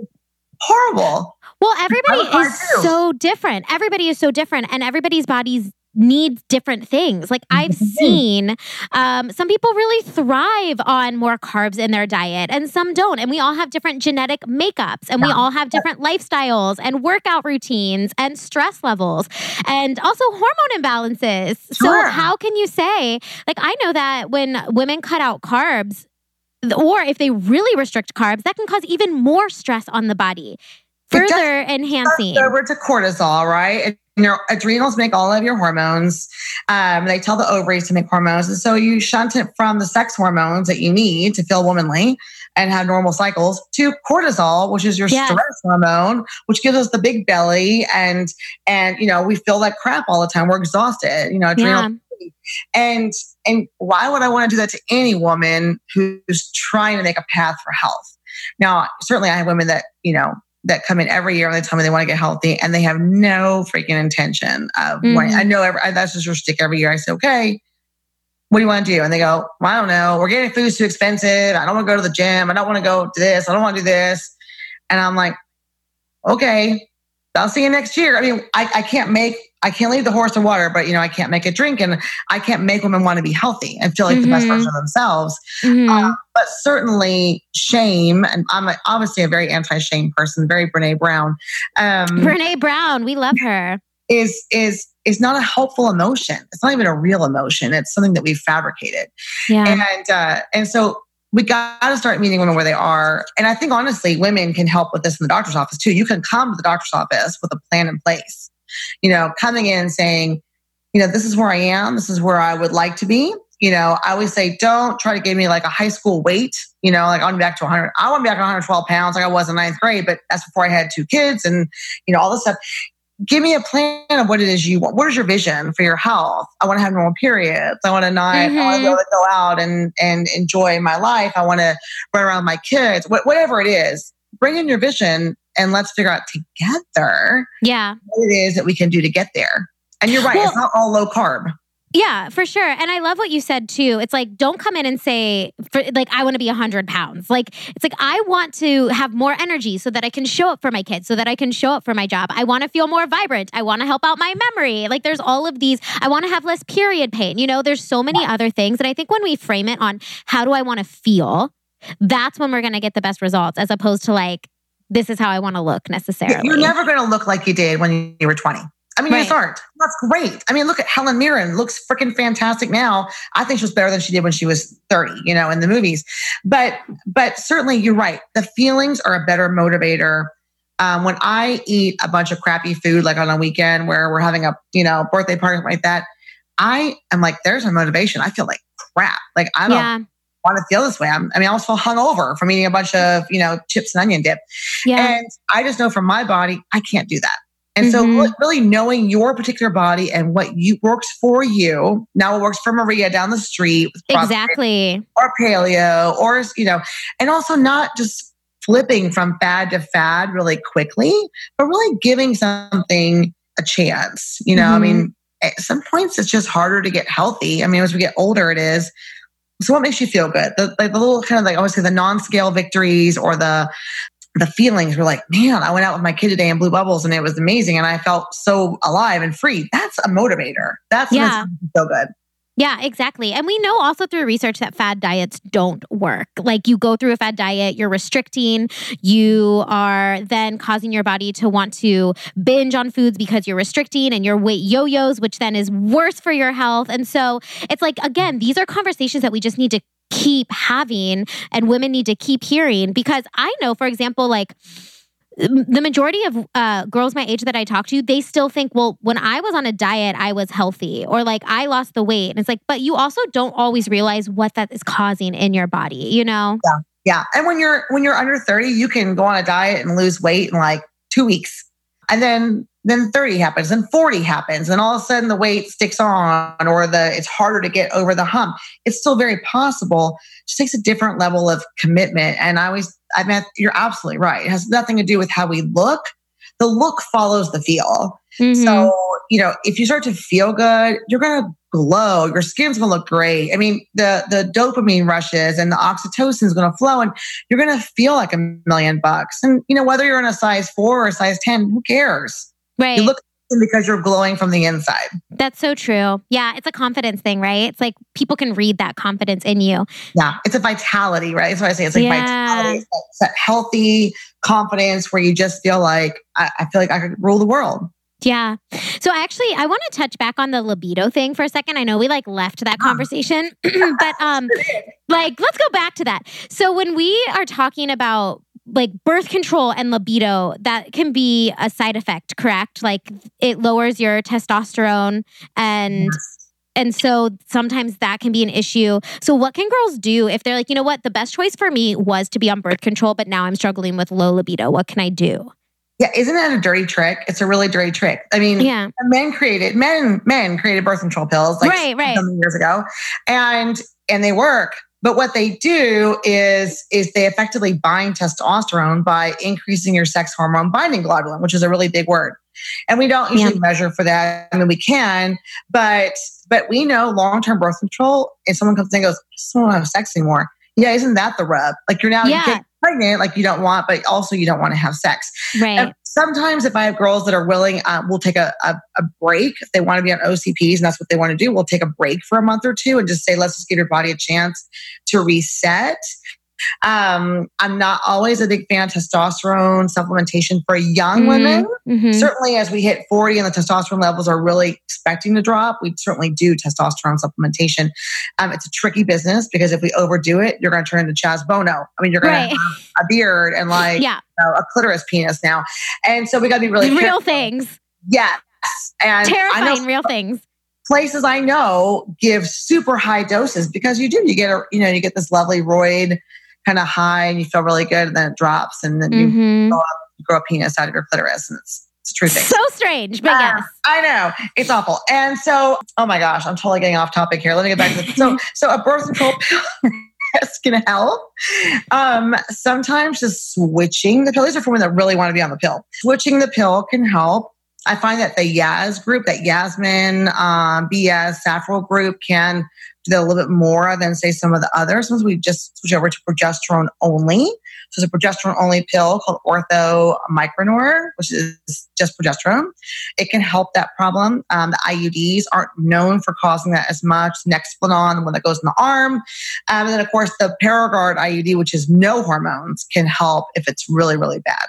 horrible. Well, everybody is so different. Everybody is so different, and everybody's bodies needs different things. Like I've seen um, some people really thrive on more carbs in their diet and some don't. And we all have different genetic makeups and we all have different lifestyles and workout routines and stress levels and also hormone imbalances. Sure. So, how can you say, like, I know that when women cut out carbs, or if they really restrict carbs, that can cause even more stress on the body further enhancing over to cortisol right your adrenals make all of your hormones. Um, they tell the ovaries to make hormones. And so you shunt it from the sex hormones that you need to feel womanly and have normal cycles to cortisol, which is your yes. stress hormone, which gives us the big belly and and you know, we feel like crap all the time. We're exhausted, you know, adrenal yeah. and and why would I want to do that to any woman who's trying to make a path for health? Now, certainly I have women that, you know, that come in every year and they tell me they want to get healthy and they have no freaking intention of mm-hmm. I know every, that's just your stick every year. I say, okay, what do you want to do? And they go, well, I don't know. We're getting food's too expensive. I don't want to go to the gym. I don't want to go to this. I don't want to do this. And I'm like, okay, I'll see you next year. I mean, I, I can't make, I can't leave the horse in water, but you know, I can't make it drink and I can't make women want to be healthy and feel like mm-hmm. the best version of themselves. Mm-hmm. Uh, but certainly shame, and I'm obviously a very anti-shame person, very Brene Brown. Um, Brene Brown, we love her. Is is is not a helpful emotion. It's not even a real emotion. It's something that we've fabricated. Yeah. And uh, and so we got to start meeting women where they are. And I think honestly, women can help with this in the doctor's office too. You can come to the doctor's office with a plan in place. You know, coming in saying, you know, this is where I am. This is where I would like to be you know, I always say, don't try to give me like a high school weight, you know, like I want to be back to 100. I want to be back to 112 pounds like I was in ninth grade, but that's before I had two kids and, you know, all this stuff. Give me a plan of what it is you want. What is your vision for your health? I want to have normal periods. I want to not, mm-hmm. I want to be able to go out and, and enjoy my life. I want to run around my kids, Wh- whatever it is. Bring in your vision and let's figure out together yeah. what it is that we can do to get there. And you're right, well, it's not all low carb. Yeah, for sure. And I love what you said too. It's like, don't come in and say, for, like, I want to be 100 pounds. Like, it's like, I want to have more energy so that I can show up for my kids, so that I can show up for my job. I want to feel more vibrant. I want to help out my memory. Like, there's all of these. I want to have less period pain. You know, there's so many other things. And I think when we frame it on how do I want to feel, that's when we're going to get the best results as opposed to like, this is how I want to look necessarily. You're never going to look like you did when you were 20. I mean, right. you just aren't. That's great. I mean, look at Helen Mirren, looks freaking fantastic now. I think she was better than she did when she was 30, you know, in the movies. But but certainly you're right. The feelings are a better motivator. Um, when I eat a bunch of crappy food, like on a weekend where we're having a, you know, birthday party like that, I am like, there's a motivation. I feel like crap. Like I don't yeah. Want to feel this way. I'm, I mean, I also feel hungover from eating a bunch of, you know, chips and onion dip. Yeah. And I just know from my body, I can't do that. And so mm-hmm. really knowing your particular body and what you works for you. Now it works for Maria down the street. Exactly. Or paleo or, you know, and also not just flipping from fad to fad really quickly, but really giving something a chance. You know, mm-hmm. I mean, at some points it's just harder to get healthy. I mean, as we get older, it is. So what makes you feel good? The, like the little kind of like I always say the non-scale victories or the the feelings were like, man, I went out with my kid today in Blue bubbles and it was amazing. And I felt so alive and free. That's a motivator. That's yeah. so good. Yeah, exactly. And we know also through research that fad diets don't work. Like you go through a fad diet, you're restricting, you are then causing your body to want to binge on foods because you're restricting and your weight yo yos, which then is worse for your health. And so it's like, again, these are conversations that we just need to keep having and women need to keep hearing because I know, for example, like, the majority of uh, girls my age that I talk to, they still think, well, when I was on a diet, I was healthy, or like I lost the weight. And it's like, but you also don't always realize what that is causing in your body, you know? Yeah. Yeah. And when you're when you're under 30, you can go on a diet and lose weight in like two weeks. And then then 30 happens and 40 happens and all of a sudden the weight sticks on or the it's harder to get over the hump it's still very possible it just takes a different level of commitment and i always i mean you're absolutely right. It has nothing to do with how we look. The look follows the feel. Mm-hmm. so you know if you start to feel good you're going to glow. Your skin's going to look great. I mean the the dopamine rushes and the oxytocin is going to flow and you're going to feel like a million bucks. And you know whether you're in a size 4 or a size 10 who cares? Right. You look because you're glowing from the inside. That's so true. Yeah, it's a confidence thing, right? It's like people can read that confidence in you. Yeah, it's a vitality, right? That's what I say. It's like yeah. vitality. It's that healthy confidence where you just feel like I, I feel like I could rule the world. Yeah. So I actually I want to touch back on the libido thing for a second. I know we like left that conversation, but um like let's go back to that. So when we are talking about like birth control and libido that can be a side effect correct like it lowers your testosterone and yes. and so sometimes that can be an issue so what can girls do if they're like you know what the best choice for me was to be on birth control but now i'm struggling with low libido what can i do yeah, isn't that a dirty trick? It's a really dirty trick. I mean, yeah. men created men men created birth control pills like right, right. years ago, and and they work. But what they do is, is they effectively bind testosterone by increasing your sex hormone binding globulin, which is a really big word. And we don't usually yeah. measure for that. I mean, we can, but but we know long-term birth control. If someone comes and goes, I just don't want to have sex anymore. Yeah, isn't that the rub? Like you're now yeah. you pregnant, like you don't want, but also you don't want to have sex. Right. And sometimes if I have girls that are willing, uh, we'll take a, a, a, break. They want to be on OCPs and that's what they want to do, we'll take a break for a month or two and just say, let's just give your body a chance to reset. Um, I'm not always a big fan of testosterone supplementation for young mm-hmm. women. Mm-hmm. Certainly, as we hit 40 and the testosterone levels are really expecting to drop, we certainly do testosterone supplementation. Um, it's a tricky business because if we overdo it, you're going to turn into Chaz Bono. I mean, you're going right. to have a beard and like yeah. you know, a clitoris penis now. And so we got to be really real careful. things. Yes. And terrifying real things places I know give super high doses because you do. You get a, you know, you get this lovely roid kind of high and you feel really good and then it drops and then mm-hmm. you, grow up, grow a penis out of your clitoris and it's it's a true thing. So strange, but uh, yes. I know. It's awful. And so, oh my gosh, I'm totally getting off topic here. Let me get back to this. So, so a birth control pill can help. Um, sometimes just switching the pill. These are for women that really want to be on the pill. Switching the pill can help. I find that the Yaz group, that Yasmin, um, Beyaz, Safyral group can a little bit more than say some of the others. Sometimes we just switch over to progesterone only. So it's a progesterone only pill called Ortho Micronor, which is just progesterone. It can help that problem. Um, the IUDs aren't known for causing that as much. Nexplanon, the one that goes in the arm. Um, and then, of course, the Paragard IUD, which is no hormones, can help if it's really, really bad.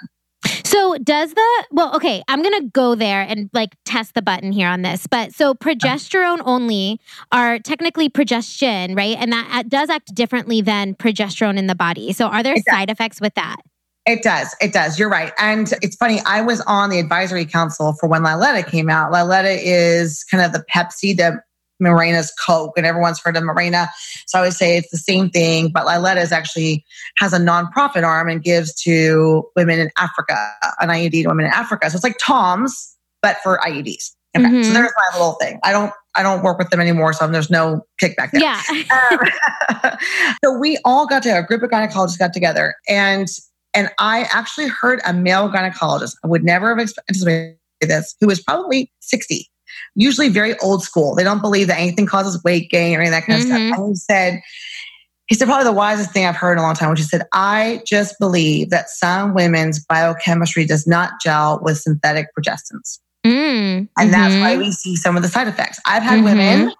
So does the well okay, I'm going to go there and like test the button here on this. But so progesterone only are technically progestin, right? And that does act differently than progesterone in the body. So are there side effects with that? It does. It does. You're right. And it's funny, I was on the advisory council for when Liletta came out. Liletta is kind of the Pepsi to Mirena's Coke, and everyone's heard of Mirena. So I always say it's the same thing, but Liletta is actually has a nonprofit arm and gives to women in Africa, an IUD to women in Africa. So it's like Tom's, but for IUDs. Okay, mm-hmm. so there's my little thing. I don't I don't work with them anymore, so there's no kickback there. Yeah. um, so we all got to a group of gynecologists got together, and and I actually heard a male gynecologist. I would never have anticipated this, who was probably 60, usually very old school. They don't believe that anything causes weight gain or any of that kind mm-hmm. of stuff. Mm-hmm. And he said, he said probably the wisest thing I've heard in a long time, which he said, I just believe that some women's biochemistry does not gel with synthetic progestins. Mm, and that's why mm-hmm. we see some of the side effects. I've had mm-hmm. women,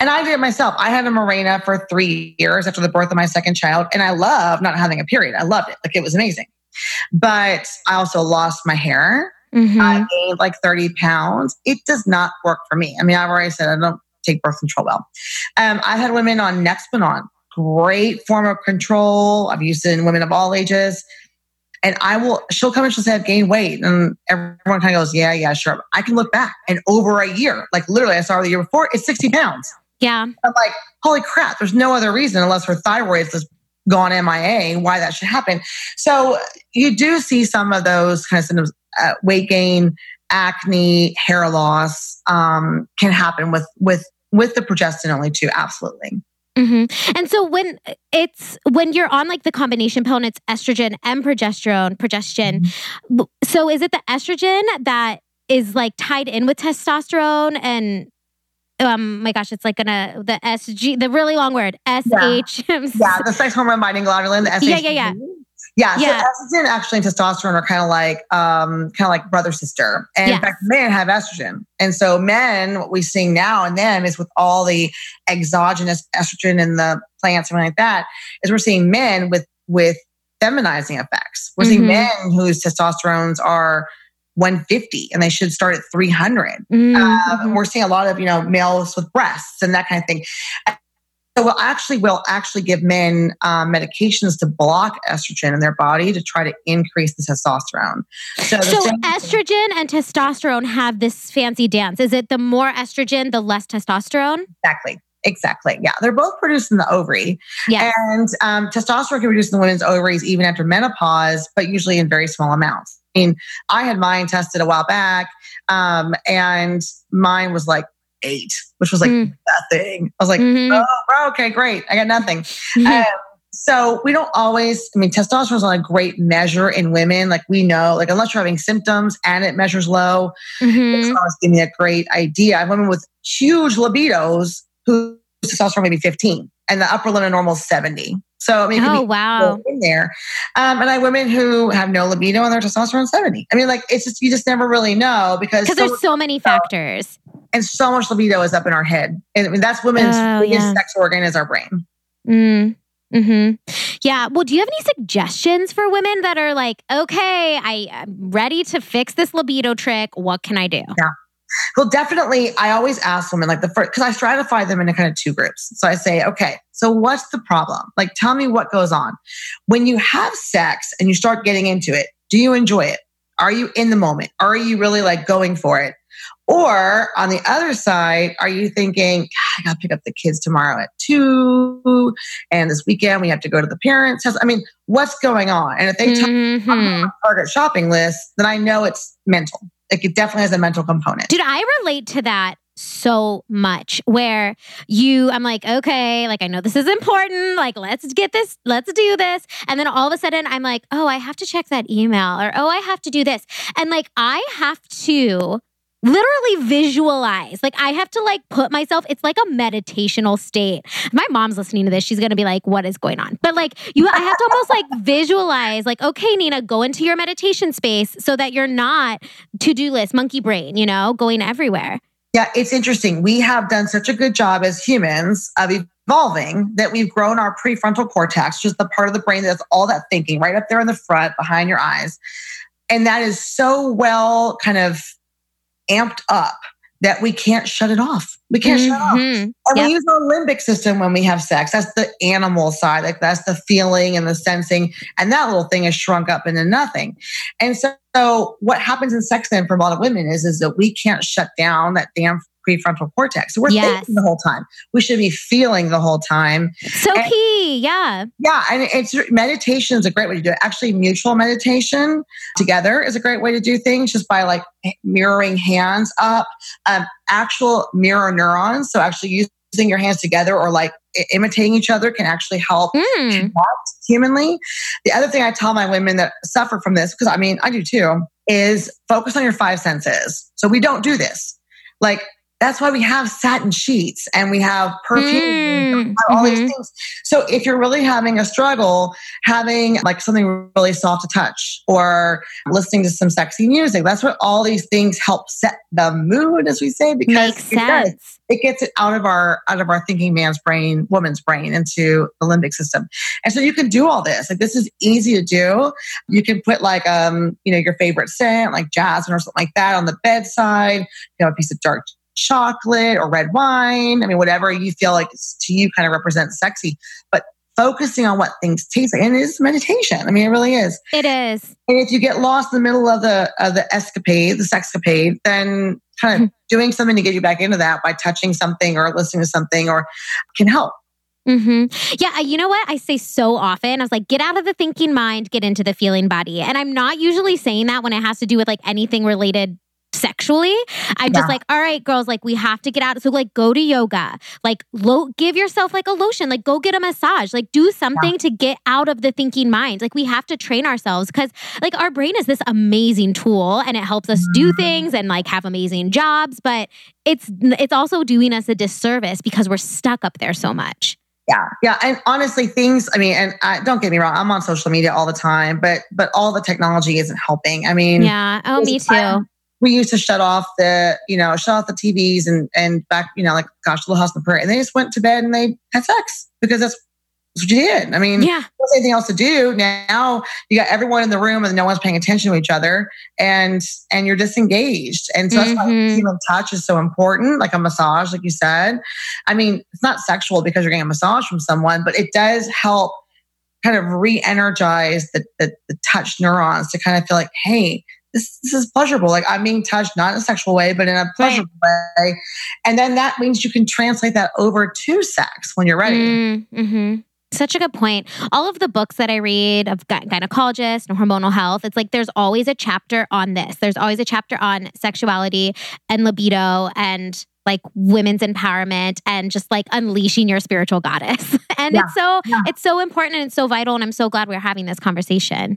and I did it myself. I had a Mirena for three years after the birth of my second child, and I love not having a period. I loved it. Like it was amazing. But I also lost my hair. Mm-hmm. I gained like 30 pounds. It does not work for me. I mean, I've already said I don't take birth control well. Um, I've had women on Nexplanon, great form of control. I've used it in women of all ages. And I will, she'll come and she'll say, I've gained weight. And everyone kind of goes, Yeah, yeah, sure. I can look back and over a year, like literally, I saw her the year before, it's 60 pounds. Yeah. I'm like, Holy crap, there's no other reason unless her thyroid is gone MIA why that should happen. So you do see some of those kind of symptoms, uh, weight gain, acne, hair loss um, can happen with, with, with the progestin only too. Absolutely. Mm-hmm. And so when it's when you're on like the combination pill and it's estrogen and progesterone, progestin. Mm-hmm. So is it the estrogen that is like tied in with testosterone and um my gosh, it's like gonna the SG the really long word S H yeah. yeah, the sex hormone binding globulin, the. Yeah, yeah, yeah. Yeah, yeah. So estrogen actually and testosterone are kind of like um, kind of like brother sister. And yes. in fact, men have estrogen. And so men, what we see now and then is with all the exogenous estrogen in the plants and like that, is we're seeing men with with feminizing effects. We're mm-hmm. seeing men whose testosterones are 150 and they should start at 300. Mm-hmm. Um, we're seeing a lot of, you know, males with breasts and that kind of thing. So we'll actually will actually give men um, medications to block estrogen in their body to try to increase the testosterone. So, so estrogen and testosterone have this fancy dance. Is it the more estrogen, the less testosterone? Exactly. Exactly. Yeah. They're both produced in the ovary. Yes. And um, testosterone can be produced in the women's ovaries even after menopause, but usually in very small amounts. I mean, I had mine tested a while back, um, and mine was like eight, which was like mm. nothing. I was like, mm-hmm. oh, okay, great. I got nothing. Mm-hmm. Um, so we don't always, I mean, testosterone is not a great measure in women. Like we know, like unless you're having symptoms and it measures low, mm-hmm. it's not giving me a great idea. I have women with huge libidos who testosterone maybe 15 and the upper limit normal is 70. So I mean, oh wow, in there. Um, and I have women who have no libido and their testosterone 70. I mean, like it's just you just never really know because because so there's so many factors and so much libido is up in our head. And I mean, that's women's oh, biggest yeah. sex organ is our brain. Mm. Hmm. Yeah. Well, do you have any suggestions for women that are like, okay, I, am ready to fix this libido trick. What can I do? Yeah. Well, definitely. I always ask women like the first because I stratify them into kind of two groups. So I say, okay, so what's the problem? Like, tell me what goes on when you have sex and you start getting into it. Do you enjoy it? Are you in the moment? Are you really like going for it? Or on the other side, are you thinking, I got to pick up the kids tomorrow at two, and this weekend we have to go to the parents' house? I mean, what's going on? And if they mm-hmm. tell me Target shopping list, then I know it's mental. Like it definitely has a mental component. Did I relate to that so much where you I'm like okay like I know this is important like let's get this let's do this and then all of a sudden I'm like oh I have to check that email or oh I have to do this and like I have to literally visualize. Like I have to like put myself, it's like a meditational state. My mom's listening to this. She's going to be like, what is going on? But like you, I have to almost like visualize like, okay, Nina, go into your meditation space so that you're not to-do list, monkey brain, you know, going everywhere. Yeah, it's interesting. We have done such a good job as humans of evolving that we've grown our prefrontal cortex, just the part of the brain that's all that thinking right up there in the front behind your eyes. And that is so well kind of amped up that we can't shut it off. We can't mm-hmm. shut off. And yep. we use our limbic system when we have sex. That's the animal side. Like that's the feeling and the sensing. And that little thing is shrunk up into nothing. And so, so what happens in sex then for a lot of women is, is that we can't shut down that damn prefrontal cortex. So we're Yes. thinking the whole time. We should be feeling the whole time. So And- key. Yeah. Yeah, and it's meditation is a great way to do it. Actually, mutual meditation together is a great way to do things just by like mirroring hands up, um, actual mirror neurons. So actually using your hands together or like imitating each other can actually help Mm. humanly. The other thing I tell my women that suffer from this, because I mean, I do too, is focus on your five senses. So we don't do this. Like, that's why we have satin sheets and we have perfume, Mm, all these mhm. things. So if you're really having a struggle, having like something really soft to touch or listening to some sexy music, that's what all these things help set the mood, as we say, because Makes it does. it gets it out of our out of our thinking man's brain woman's brain into the limbic system. And so you can do all this. Like this is easy to do. You can put like um you know your favorite scent like jasmine or something like that on the bedside you know a piece of dark chocolate or red wine i mean whatever you feel like to you kind of represents sexy but focusing on what things taste like and it is meditation i mean it really is It is. and if you get lost in the middle of the of the escapade, the sexcapade, then kind of doing something to get you back into that by touching something or listening to something or can help. hmm Yeah, you know what I say so often? I was like, get out of the thinking mind, get into the feeling body. And I'm not usually saying that when it has to do with like anything related sexually. I'm just Yeah. like, all right, girls, like we have to get out. So like go to yoga, like lo- give yourself like a lotion, like go get a massage, like do something to get out of the thinking mind. Like we have to train ourselves because like our brain is this amazing tool and it helps us do Mhm. things and like have amazing jobs, but it's it's also doing us a disservice because we're stuck up there so much. Yeah, yeah, and honestly, things. I mean, and I, don't get me wrong, I'm on social media all the time, but but all the technology isn't helping. I mean, Yeah. Oh, me too. We used to shut off the you know shut off the TVs and and back you know like gosh, Little House on the Prairie, and they just went to bed and they had sex because that's, that's what you did. I mean, Yeah. there's anything else to do. Now you got everyone in the room and no one's paying attention to each other and and you're disengaged. And so that's why mm-hmm. human touch is so important like a massage like you said. I mean it's not sexual because you're getting a massage from someone but it does help kind of re-energize the, the, the touch neurons to kind of feel like hey this, this is pleasurable like i'm being touched not in a sexual way but in a pleasurable way and then that means you can translate that over to sex when you're ready hmm Such a good point. All of the books that I read of gy- gynecologists and hormonal health, it's like there's always a chapter on this. There's always a chapter on sexuality and libido and like women's empowerment and just like unleashing your spiritual goddess. and Yeah, it's so yeah. it's so important and it's so vital. And I'm so glad we're having this conversation.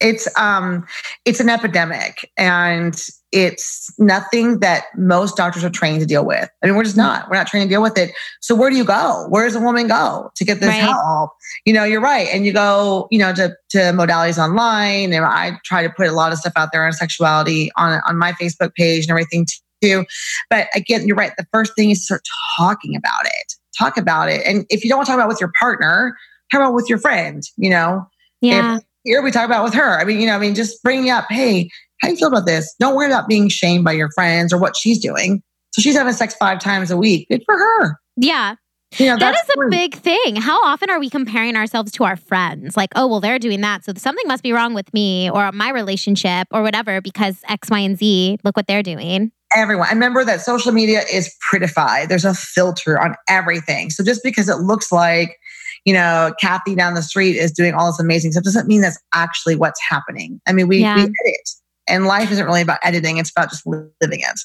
It's um it's an epidemic and it's nothing that most doctors are trained to deal with. I mean we're just Mm-hmm. not. We're not trained to deal with it. So where do you go? Where does a woman go to get this Right. help? You know you're right. And you go you know to, to modalities online. And i try to put a lot of stuff out there on sexuality on on my facebook page and everything too. But again you're right. The first thing is to start talking about it. Talk about it. And if you don't want to talk about it with your partner talk about it with your friend you know? Yeah. Here we talk about with her. I mean, you know, I mean, just bringing up, hey, how do you feel about this? Don't worry about being shamed by your friends or what she's doing. So she's having sex five times a week. Good for her. yeah. You know, that's a great. big thing. How often are we comparing ourselves to our friends? Like, oh, well, they're doing that. So something must be wrong with me or my relationship or whatever because X, Y, and Z, look what they're doing. everyone. I remember that social media is prettified. There's a filter on everything. So just because it looks like, you know, Kathy down the street is doing all this amazing stuff doesn't mean that's actually what's happening. I mean, we, Yeah. we edit. And life isn't really about editing, it's about just living it.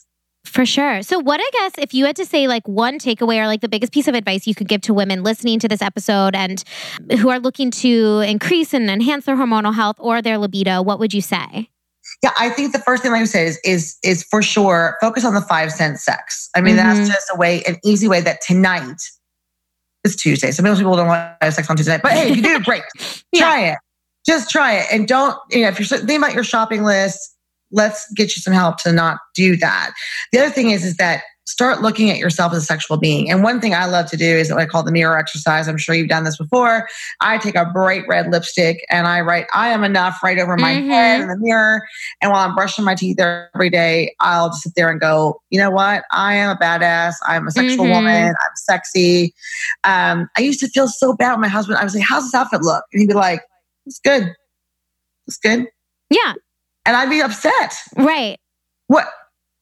For sure. So, what I guess if you had to say like one takeaway or like the biggest piece of advice you could give to women listening to this episode and who are looking to increase and enhance their hormonal health or their libido, what would you say? Yeah, I think the first thing I would say is is is for sure focus on the five sense sex. I mean, Mhm. that's just a way, an easy way that tonight is Tuesday. So most people don't want to have sex on Tuesday night, but hey, if you do, great. Yeah. Try it. Just try it, and don't. You know, if you're thinking about your shopping list, let's get you some help to not do that. The other thing is, is that start looking at yourself as a sexual being. And one thing I love to do is what I call the mirror exercise. I'm sure you've done this before. I take a bright red lipstick and I write, I am enough right over my Mhm. head in the mirror. And while I'm brushing my teeth every day, I'll just sit there and go, you know what? I am a badass. I'm a sexual Mhm. woman. I'm sexy. Um, I used to feel so bad with my husband. I was like, how's this outfit look? And he'd be like, it's good. It's good. Yeah, And I'd be upset. right. What?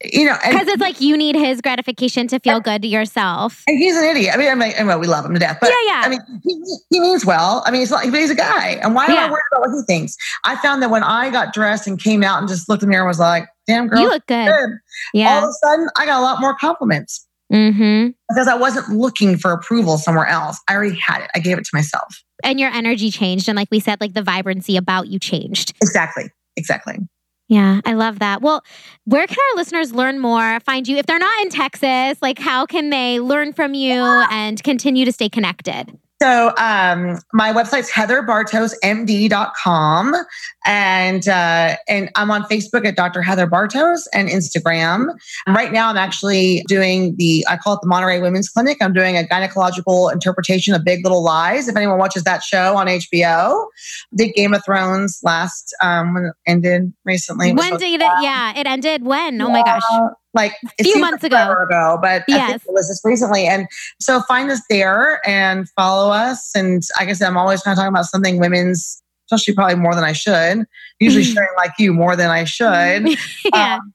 You know, because it's like you need his gratification to feel good to yourself. And he's an idiot. I mean, I mean, I mean we love him to death, but yeah, yeah. I mean, he, he means well. I mean, he's like, but he's a guy, and why am Yeah. I worried about what he thinks? I found that when I got dressed and came out and just looked in the mirror and was like, "Damn, girl, you look good. good." All of a sudden, I got a lot more compliments Mm-hmm. because I wasn't looking for approval somewhere else. I already had it. I gave it to myself. And your energy changed, and like we said, like the vibrancy about you changed. Exactly. Exactly. Yeah, I love that. Well, where can our listeners learn more, find you? If they're not in Texas, like how can they learn from you and continue to stay connected? So um, my website's heatherbartosmd.com and uh, and I'm on Facebook at Dr. Heather Bartos and Instagram. Right now I'm actually doing the I call it the Monterey Women's Clinic. I'm doing a gynecological interpretation of Big Little Lies. If anyone watches that show on HBO, did Game of Thrones last um, when it ended recently. When did it? Yeah, it ended when? Oh my gosh. Like a few months ago. ago, but I Yes. think it was just recently. And so find us there and follow us. And like I said, I'm always kind of talking about something women's, especially probably more than I should. Usually sharing like you more than I should. yeah, Um,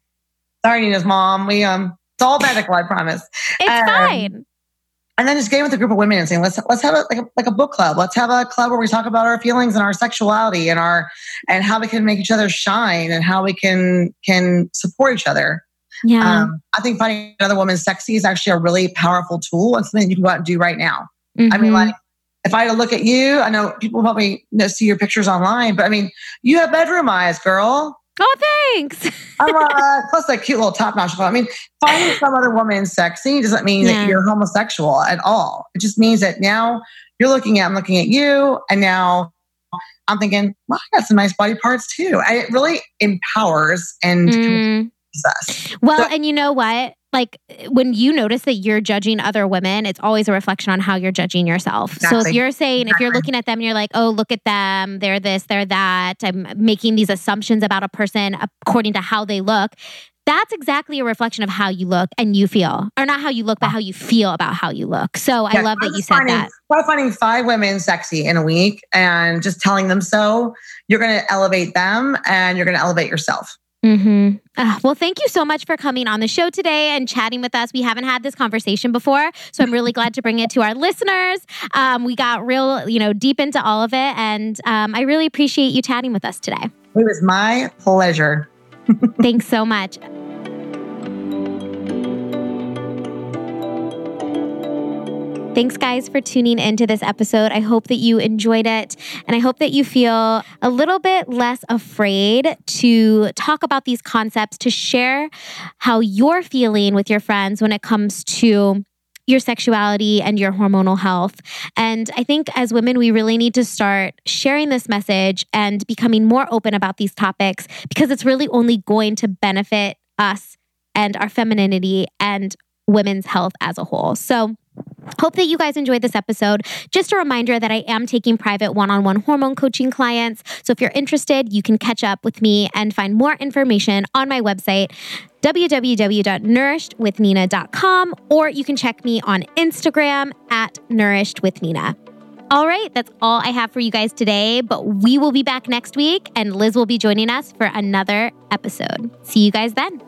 sorry, Nina's mom. We um, it's all medical, I promise. it's um, fine. And then just getting with a group of women and saying, let's let's have a like, a like a book club. Let's have a club where we talk about our feelings and our sexuality and our and how we can make each other shine and how we can can support each other. Yeah. Um, I think finding another woman sexy is actually a really powerful tool and something you can go out and do right now. I mean, Mhm. like, if I had to look at you, I know people probably you know, see your pictures online, but I mean, you have bedroom eyes, girl. oh, thanks. I'm, uh, plus that cute little top notch. I mean, finding some other woman sexy doesn't mean Yeah. that you're homosexual at all. It just means that now you're looking at, I'm looking at you, and now I'm thinking, well, I got some nice body parts too. And it really empowers and Mm. Well, So- and you know what? Like when you notice that you're judging other women, it's always a reflection on how you're judging yourself. So if you're saying, if you're looking at them and you're like, oh, look at them, they're this, they're that, I'm making these assumptions about a person according to how they look. That's exactly a reflection of how you look and you feel, or not how you look, but how you feel about how you look. So I love that you said finding, that. Try finding five women sexy in a week and just telling them so. You're going to elevate them and you're going to elevate yourself. Hmm well, thank you so much for coming on the show today and chatting with us. We haven't had this conversation before, so I'm really glad to bring it to our listeners. Um, we got real, you know, deep into all of it, and um, I really appreciate you chatting with us today. It was my pleasure. Thanks so much. Thanks, guys, for tuning into this episode. I hope that you enjoyed it. And I hope that you feel a little bit less afraid to talk about these concepts, to share how you're feeling with your friends when it comes to your sexuality and your hormonal health. And I think as women, we really need to start sharing this message and becoming more open about these topics because it's really only going to benefit us and our femininity and women's health as a whole. So, Hope that you guys enjoyed this episode. Just a reminder that I am taking private one on one hormone coaching clients. So if you're interested, you can catch up with me and find more information on my website, www.nourishedwithnina.com, or you can check me on Instagram at nourishedwithnina. All right, that's all I have for you guys today, but we will be back next week and Liz will be joining us for another episode. See you guys then.